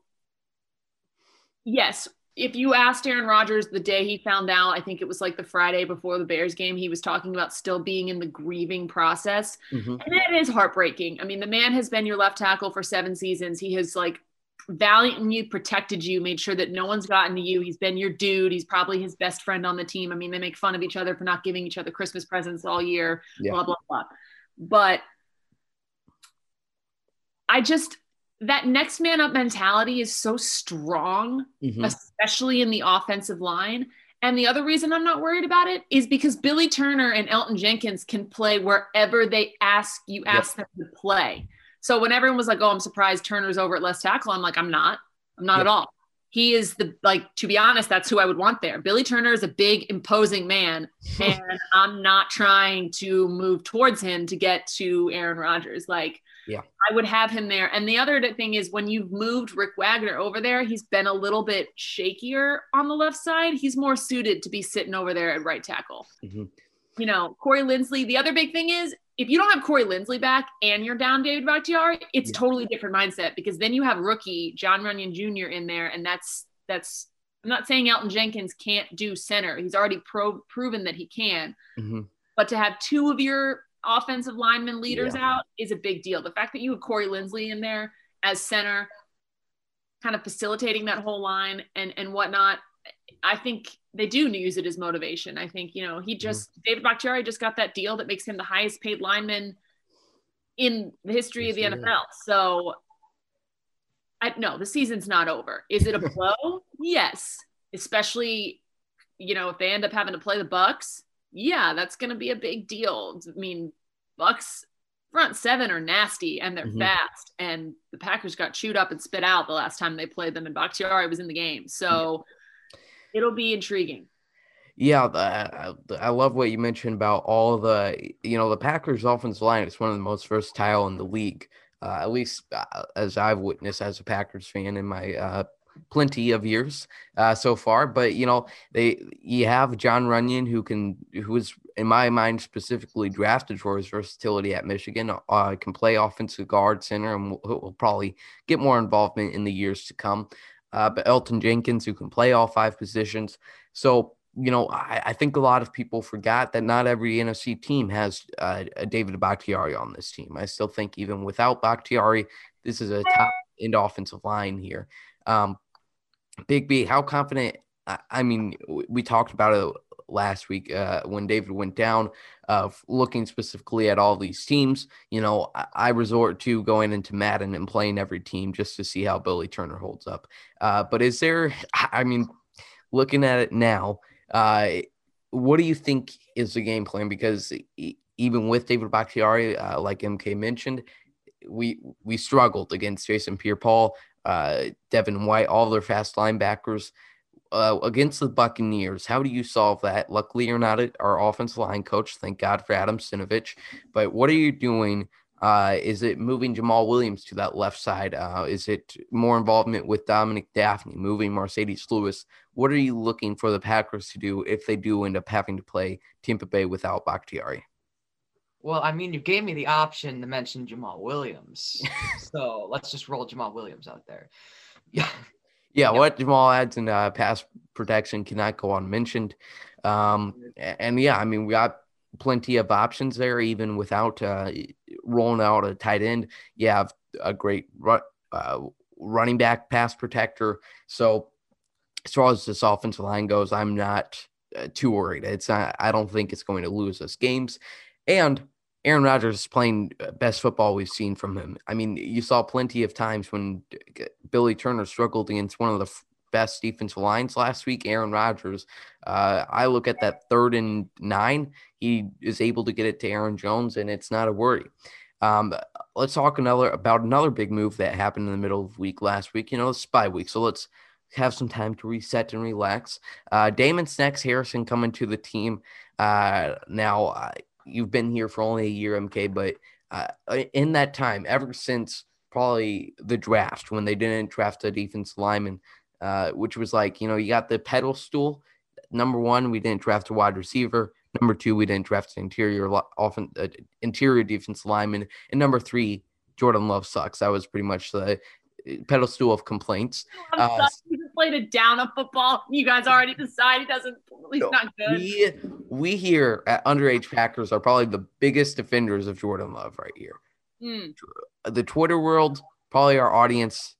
yes, if you asked Aaron Rodgers the day he found out, I think it was like the Friday before the Bears game, he was talking about still being in the grieving process. Mm-hmm. And it is heartbreaking. I mean, the man has been your left tackle for seven seasons. He has like valiantly protected you, made sure that no one's gotten to you. He's been your dude. He's probably his best friend on the team. I mean, they make fun of each other for not giving each other Christmas presents all year, yeah. blah, blah, blah. But I just, that next man up mentality is so strong, mm-hmm. especially in the offensive line. And the other reason I'm not worried about it is because Billy Turner and Elgton Jenkins can play wherever they ask you ask yep. them to play. So when everyone was like, "Oh, I'm surprised Turner's over at left tackle," I'm like, "I'm not. I'm not at all." He is the like to be honest, that's who I would want there. Billy Turner is a big, imposing man, [laughs] and I'm not trying to move towards him to get to Aaron Rodgers. Like yeah. I would have him there. And the other thing is when you've moved Rick Wagner over there, he's been a little bit shakier on the left side. He's more suited to be sitting over there at right tackle. Mm-hmm. You know, Corey Linsley. The other big thing is if you don't have Corey Linsley back and you're down David Bakhtiari, it's yeah. totally different mindset because then you have rookie John Runyan Jr. in there, and that's that's. I'm not saying Elgton Jenkins can't do center. He's already pro- proven that he can. Mm-hmm. But to have two of your offensive lineman leaders yeah. out is a big deal. The fact that you have Corey Linsley in there as center, kind of facilitating that whole line and and whatnot, I think they do use it as motivation. I think you know he mm-hmm. just mm-hmm. David Bakhtiari just got that deal that makes him the highest paid lineman in the history of the NFL. So I no, the season's not over. Is it a [laughs] blow? yes. Especially, you know, if they end up having to play the Bucks, yeah, that's gonna be a big deal. I mean, Bucks front seven are nasty and they're mm-hmm. fast. And the Packers got chewed up and spit out the last time they played them, and Bakhtiari was in the game. So. It'll be intriguing. Yeah, I, I love what you mentioned about all the, you know, the Packers' offensive line is one of the most versatile in the league, uh, at least uh, as I've witnessed as a Packers fan in my uh, plenty of years uh, so far. But you know, they you have John Runyan who can who is in my mind specifically drafted for his versatility at Michigan. Uh, can play offensive guard, center, and will, will probably get more involvement in the years to come. Uh, but Elgton Jenkins who can play all five positions. So you know, I, I, think a lot of people forgot that not every NFC team has uh, a David Bakhtiari on this team. I still think even without Bakhtiari, this is a top end offensive line here. Um, Big B, how confident? I, I mean, we talked about it last week uh, when David went down, uh, looking specifically at all these teams. You know, I, I, resort to going into Madden and playing every team just to see how Billy Turner holds up. Uh, but is there, [laughs] I mean, looking at it now, uh, what do you think is the game plan? Because even with David Bakhtiari, uh, like MK mentioned, we we struggled against Jason Pierre-Paul, uh, Devin White, all their fast linebackers. Uh, against the Buccaneers, how do you solve that? Luckily, you're not a, our offensive line coach. Thank God for Adam Stenavich. But what are you doing uh, is it moving Jamaal Williams to that left side? Uh, is it more involvement with Dominique Dafney, moving Marcedes Lewis? What are you looking for the Packers to do if they do end up having to play Tampa Bay without Bakhtiari? Well, I mean, you gave me the option to mention Jamaal Williams. [laughs] so let's just roll Jamaal Williams out there. Yeah. Yeah, what Jamaal adds in uh, pass protection cannot go unmentioned. Um, and yeah, I mean, we got plenty of options there, even without uh, rolling out a tight end. You have a great run, uh, running back pass protector. So as far as this offensive line goes, I'm not uh, too worried. It's not, I don't think it's going to lose us games. And Aaron Rodgers is playing uh, best football we've seen from him. I mean, you saw plenty of times when Billy Turner struggled against one of the best defensive lines last week, Aaron Rodgers. Uh, I look at that third and nine, he is able to get it to Aaron Jones, and it's not a worry. Um, let's talk another about another big move that happened in the middle of the week last week. You know, it's spy week, so let's have some time to reset and relax. Uh, Damon Snacks Harrison coming to the team. Uh, now, you've been here for only a year, MK, but uh, in that time, ever since probably the draft, when they didn't draft a defense lineman, uh, which was like, you know, you got the pedal stool. Number one, we didn't draft a wide receiver. Number two, we didn't draft an interior often uh, interior defense lineman. And number three, Jordan Love sucks. That was pretty much the pedal stool of complaints. Uh, he played it down of football. You guys already decided he doesn't. He's not good. We we here at Underage Packers are probably the biggest defenders of Jordan Love right here. Mm. The Twitter world, probably our audience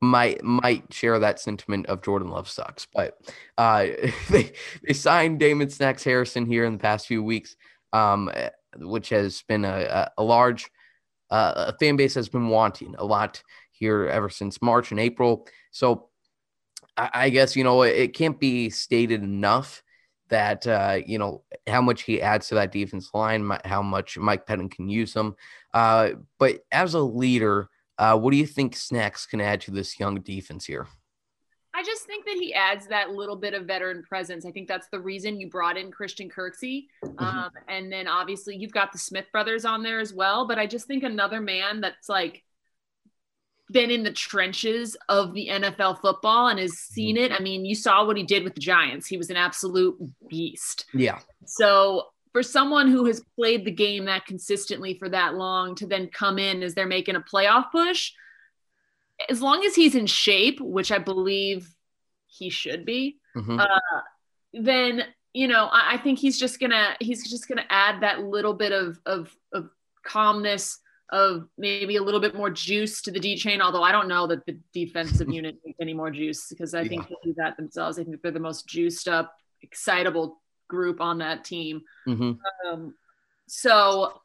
might might share that sentiment of Jordan Love sucks. But uh, [laughs] they they signed Damon Snacks Harrison here in the past few weeks, um, which has been a, a large uh, a fan base has been wanting a lot here ever since March and April. So I, I guess you know it, it, can't be stated enough that uh, you know how much he adds to that defense line, how much Mike Pettine can use him. Uh, but as a leader uh, what do you think Snacks can add to this young defense here? I just think that he adds that little bit of veteran presence. I think that's the reason you brought in Christian Kirksey. Mm-hmm. Um, and then obviously you've got the Smith brothers on there as well. But I just think another man that's like been in the trenches of the NFL football and has seen mm-hmm. it. I mean, you saw what he did with the Giants. He was an absolute beast. Yeah. So for someone who has played the game that consistently for that long to then come in as they're making a playoff push, as long as he's in shape, which I believe he should be, mm-hmm. uh, then you know I, I, think he's just gonna he's just gonna add that little bit of of, of calmness of maybe a little bit more juice to the D chain. Although I don't know that the defensive [laughs] unit needs any more juice because I yeah. think they do that themselves. I think they're the most juiced up, excitable group on that team. Mm-hmm. Um, so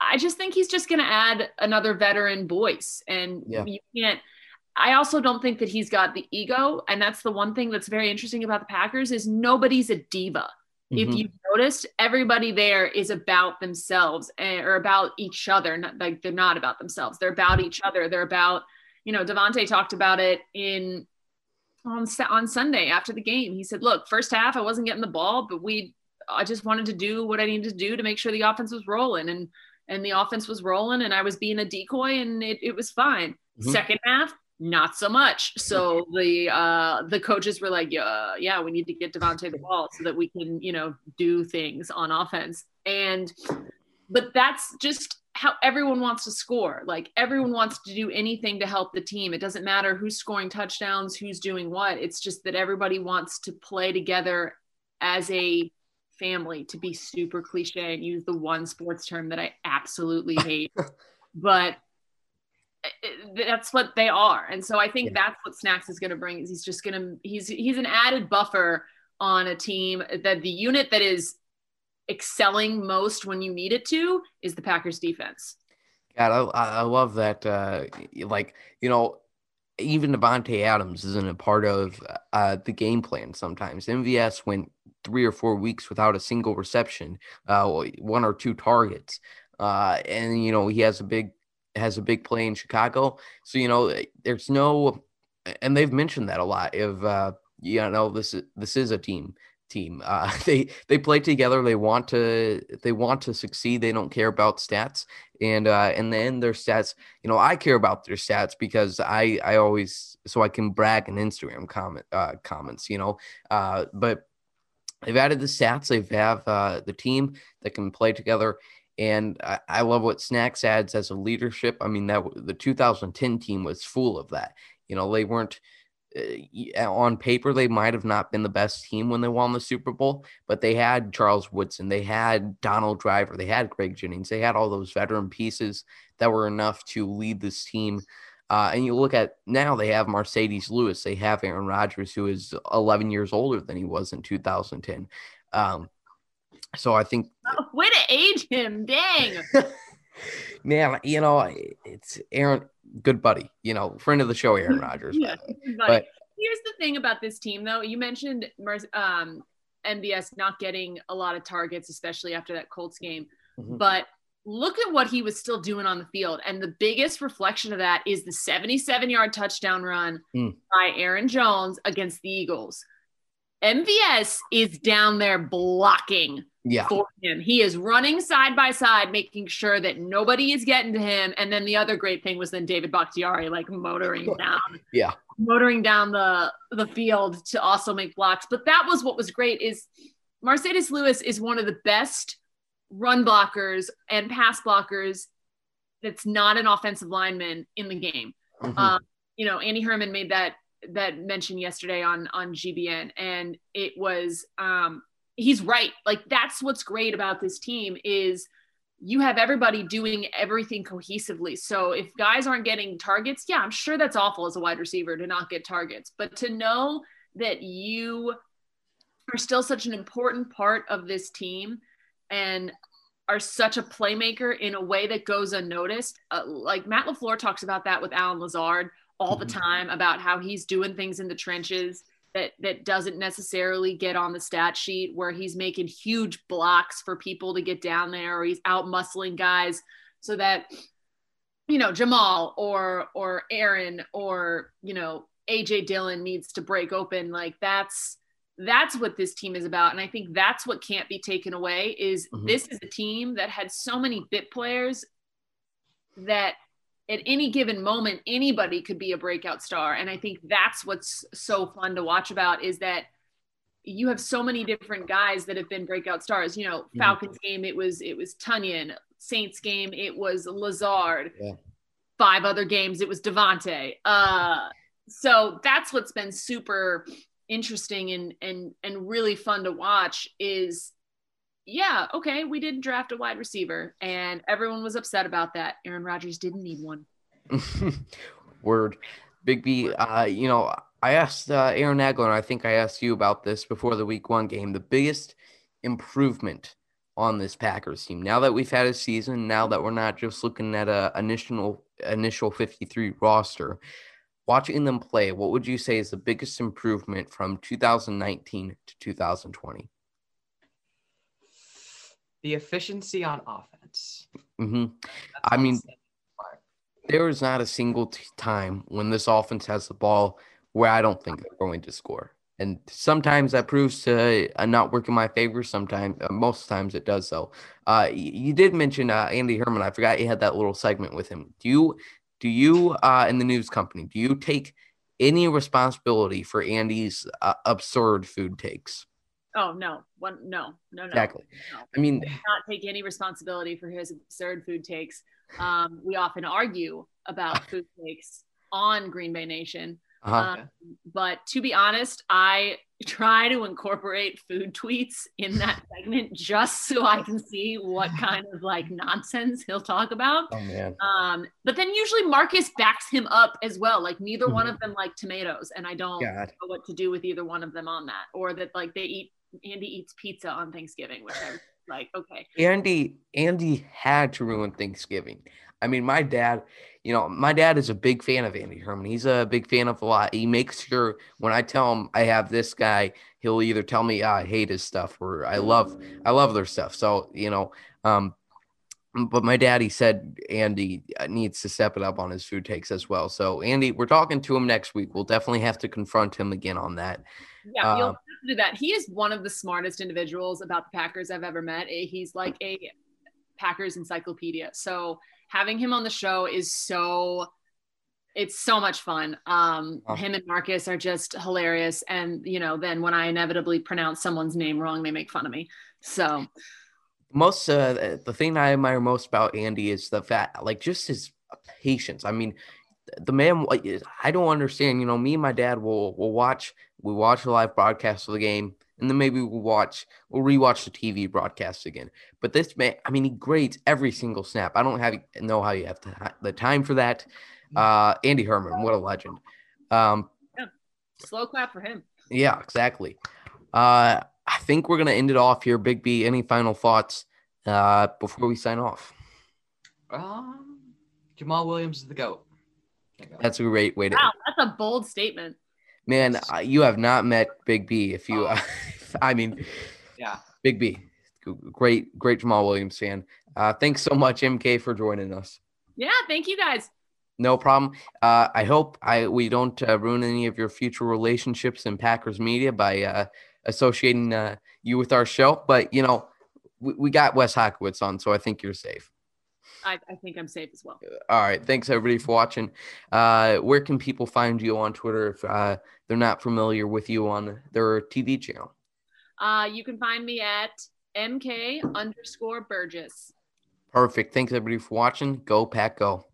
I just think he's just going to add another veteran voice, and yeah. you can't. I also don't think that he's got the ego, and that's the one thing that's very interesting about the Packers is nobody's a diva. Mm-hmm. If you noticed, everybody there is about themselves eh, or about each other. Not, like they're not about themselves; they're about each other. They're about, you know, Davante talked about it in on on Sunday after the game. He said, "Look, first half I wasn't getting the ball, but we I just wanted to do what I needed to do to make sure the offense was rolling and and the offense was rolling and I was being a decoy and it, it was fine. Mm-hmm. Second half, not so much. So the uh the coaches were like, yeah, yeah, we need to get Davante the ball so that we can, you know, do things on offense. And but that's just how everyone wants to score. Like everyone wants to do anything to help the team. It doesn't matter who's scoring touchdowns, who's doing what. It's just that everybody wants to play together as a family to be super cliche and use the one sports term that I absolutely hate. [laughs] but that's what they are. And so I think yeah. that's what Snacks is going to bring is he's just going to he's he's an added buffer on a team that the unit that is excelling most when you need it to is the Packers defense. God, I, I love that. Uh, like, you know, even Davante Adams isn't a part of uh, the game plan sometimes. MVS went three or four weeks without a single reception, uh, one or two targets. Uh, and, you know, he has a big has a big play in Chicago. So, you know, there's no and they've mentioned that a lot of uh, you know, this is this is a team team. [laughs] Uh, they they play together. They want to they want to succeed. They don't care about stats. And uh, and then their stats. You know, I care about their stats because I I always so I can brag in Instagram comment uh, comments. You know, uh, but they've added the stats. They've have uh, the team that can play together. And I, I love what Snacks adds as a leadership. I mean, that the 2010 team was full of that. You know, they weren't uh, on paper they might have not been the best team when they won the Super Bowl, but they had Charles Woodson, they had Donald Driver, they had Greg Jennings, they had all those veteran pieces that were enough to lead this team. Uh, and you look at now they have Marcedes Lewis, they have Aaron Rodgers, who is 11 years older than he was in 2010. Um, so I think [laughs] oh, way to age him, dang. [laughs] Man, you know, it's Aaron good buddy, you know, friend of the show, Aaron [laughs] Rodgers. yeah, but here's the thing about this team, though. You mentioned um, MVS not getting a lot of targets, especially after that Colts game. Mm-hmm. But look at what he was still doing on the field. And the biggest reflection of that is the 77 yard touchdown run mm. by Aaron Jones against the Eagles. MVS is down there blocking yeah. for him. He is running side by side, making sure that nobody is getting to him. And then the other great thing was then David Bakhtiari like motoring down. yeah. Motoring down the the field to also make blocks. But that was what was great is Marcedes Lewis is one of the best run blockers and pass blockers that's not an offensive lineman in the game. Mm-hmm. Um, you know, Andy Herman made that that mention yesterday on on GBN, and it was um, he's right. Like that's what's great about this team is you have everybody doing everything cohesively. So if guys aren't getting targets, yeah, I'm sure that's awful as a wide receiver to not get targets, but to know that you are still such an important part of this team and are such a playmaker in a way that goes unnoticed. Uh, like Matt LaFleur talks about that with Allen Lazard all the mm-hmm. time about how he's doing things in the trenches that that doesn't necessarily get on the stat sheet where he's making huge blocks for people to get down there or he's out muscling guys so that you know Jamaal or or Aaron or you know AJ Dillon needs to break open like that's that's what this team is about and I think that's what can't be taken away is mm-hmm. this is a team that had so many bit players that at any given moment anybody could be a breakout star. And i think that's what's so fun to watch about is that you have so many different guys that have been breakout stars. You know mm-hmm. falcons game it was it was Tonyan saints game it was lazard. Yeah. five other games it was davante uh so that's what's been super interesting and and and really fun to watch is yeah, okay, we didn't draft a wide receiver, and everyone was upset about that. Aaron Rodgers didn't need one. [laughs] Word, Big B. Uh, you know, I asked uh, Aaron Nagler, and I think I asked you about this before the Week One game. The biggest improvement on this Packers team. Now that we've had a season, now that we're not just looking at a initial initial 53 roster, watching them play, what would you say is the biggest improvement from 2019 to 2020? The efficiency on offense. Mm-hmm. I mean, there is not a single t- time when this offense has the ball where I don't think they're going to score. And sometimes that proves to uh, not work in my favor. Sometimes, uh, most times it does so. Uh, you did mention uh, Andy Herman. I forgot you had that little segment with him. Do you, do you, uh, in the news company, do you take any responsibility for Andy's uh, absurd food takes? Oh no, one no, no, no. Exactly. No. I mean, not take any responsibility for his absurd food takes. Um, we often argue about food takes on Green Bay Nation. Uh-huh. Um, but to be honest, I try to incorporate food tweets in that [laughs] segment just so I can see what kind of like nonsense he'll talk about. Oh man. Um, but then usually Marcus backs him up as well. Like neither mm-hmm. one of them like tomatoes, and I don't God. know what to do with either one of them on that, or that like they eat Andy eats pizza on Thanksgiving, which I'm [laughs] like, okay. Andy Andy had to ruin Thanksgiving. I mean, my dad, you know, my dad is a big fan of Andy Herman. He's a big fan of a lot. He makes sure when I tell him I have this guy, he'll either tell me oh, I hate his stuff or I love I love their stuff. So, you know, um, but my daddy said Andy needs to step it up on his food takes as well. So, Andy, we're talking to him next week. We'll definitely have to confront him again on that. Yeah, uh, to that. He is one of the smartest individuals about the Packers I've ever met. He's like a Packers encyclopedia. So, having him on the show is so it's so much fun. Um, oh. Him and Marcus are just hilarious. And, you know, then when I inevitably pronounce someone's name wrong, they make fun of me. So, most, uh, the thing I admire most about Andy is the fact, like, just his patience. I mean, the man, I don't understand. You know, me and my dad will, will watch, we watch a live broadcast of the game and then maybe we'll watch we'll rewatch the TV broadcast again. But this man, I mean, he grades every single snap. I don't have know how you have to, the time for that. Mm. Uh, Andy Herman, what a legend. Um, yeah. Slow clap for him. Yeah, exactly. Uh, I think we're gonna end it off here. Big B, any final thoughts uh, before we sign off? Um, Jamaal Williams is the goat. That's a great way to. Wow, that's a bold statement. Man, you have not met Big B. If you, oh. [laughs] I mean, yeah, Big B, great, great Jamaal Williams fan. Uh, thanks so much, MK, for joining us. Yeah, thank you guys. No problem. Uh, I hope I we don't uh, ruin any of your future relationships in Packers media by uh, associating uh, you with our show. But you know, we, we got Wes Hodkiewicz on, so I think you're safe. I, I, think I'm safe as well. All right. Thanks everybody for watching. Uh, where can people find you on Twitter if uh, they're not familiar with you on their TV channel? Uh, you can find me at MK underscore Burgess. Perfect. Thanks everybody for watching. Go Pack Go.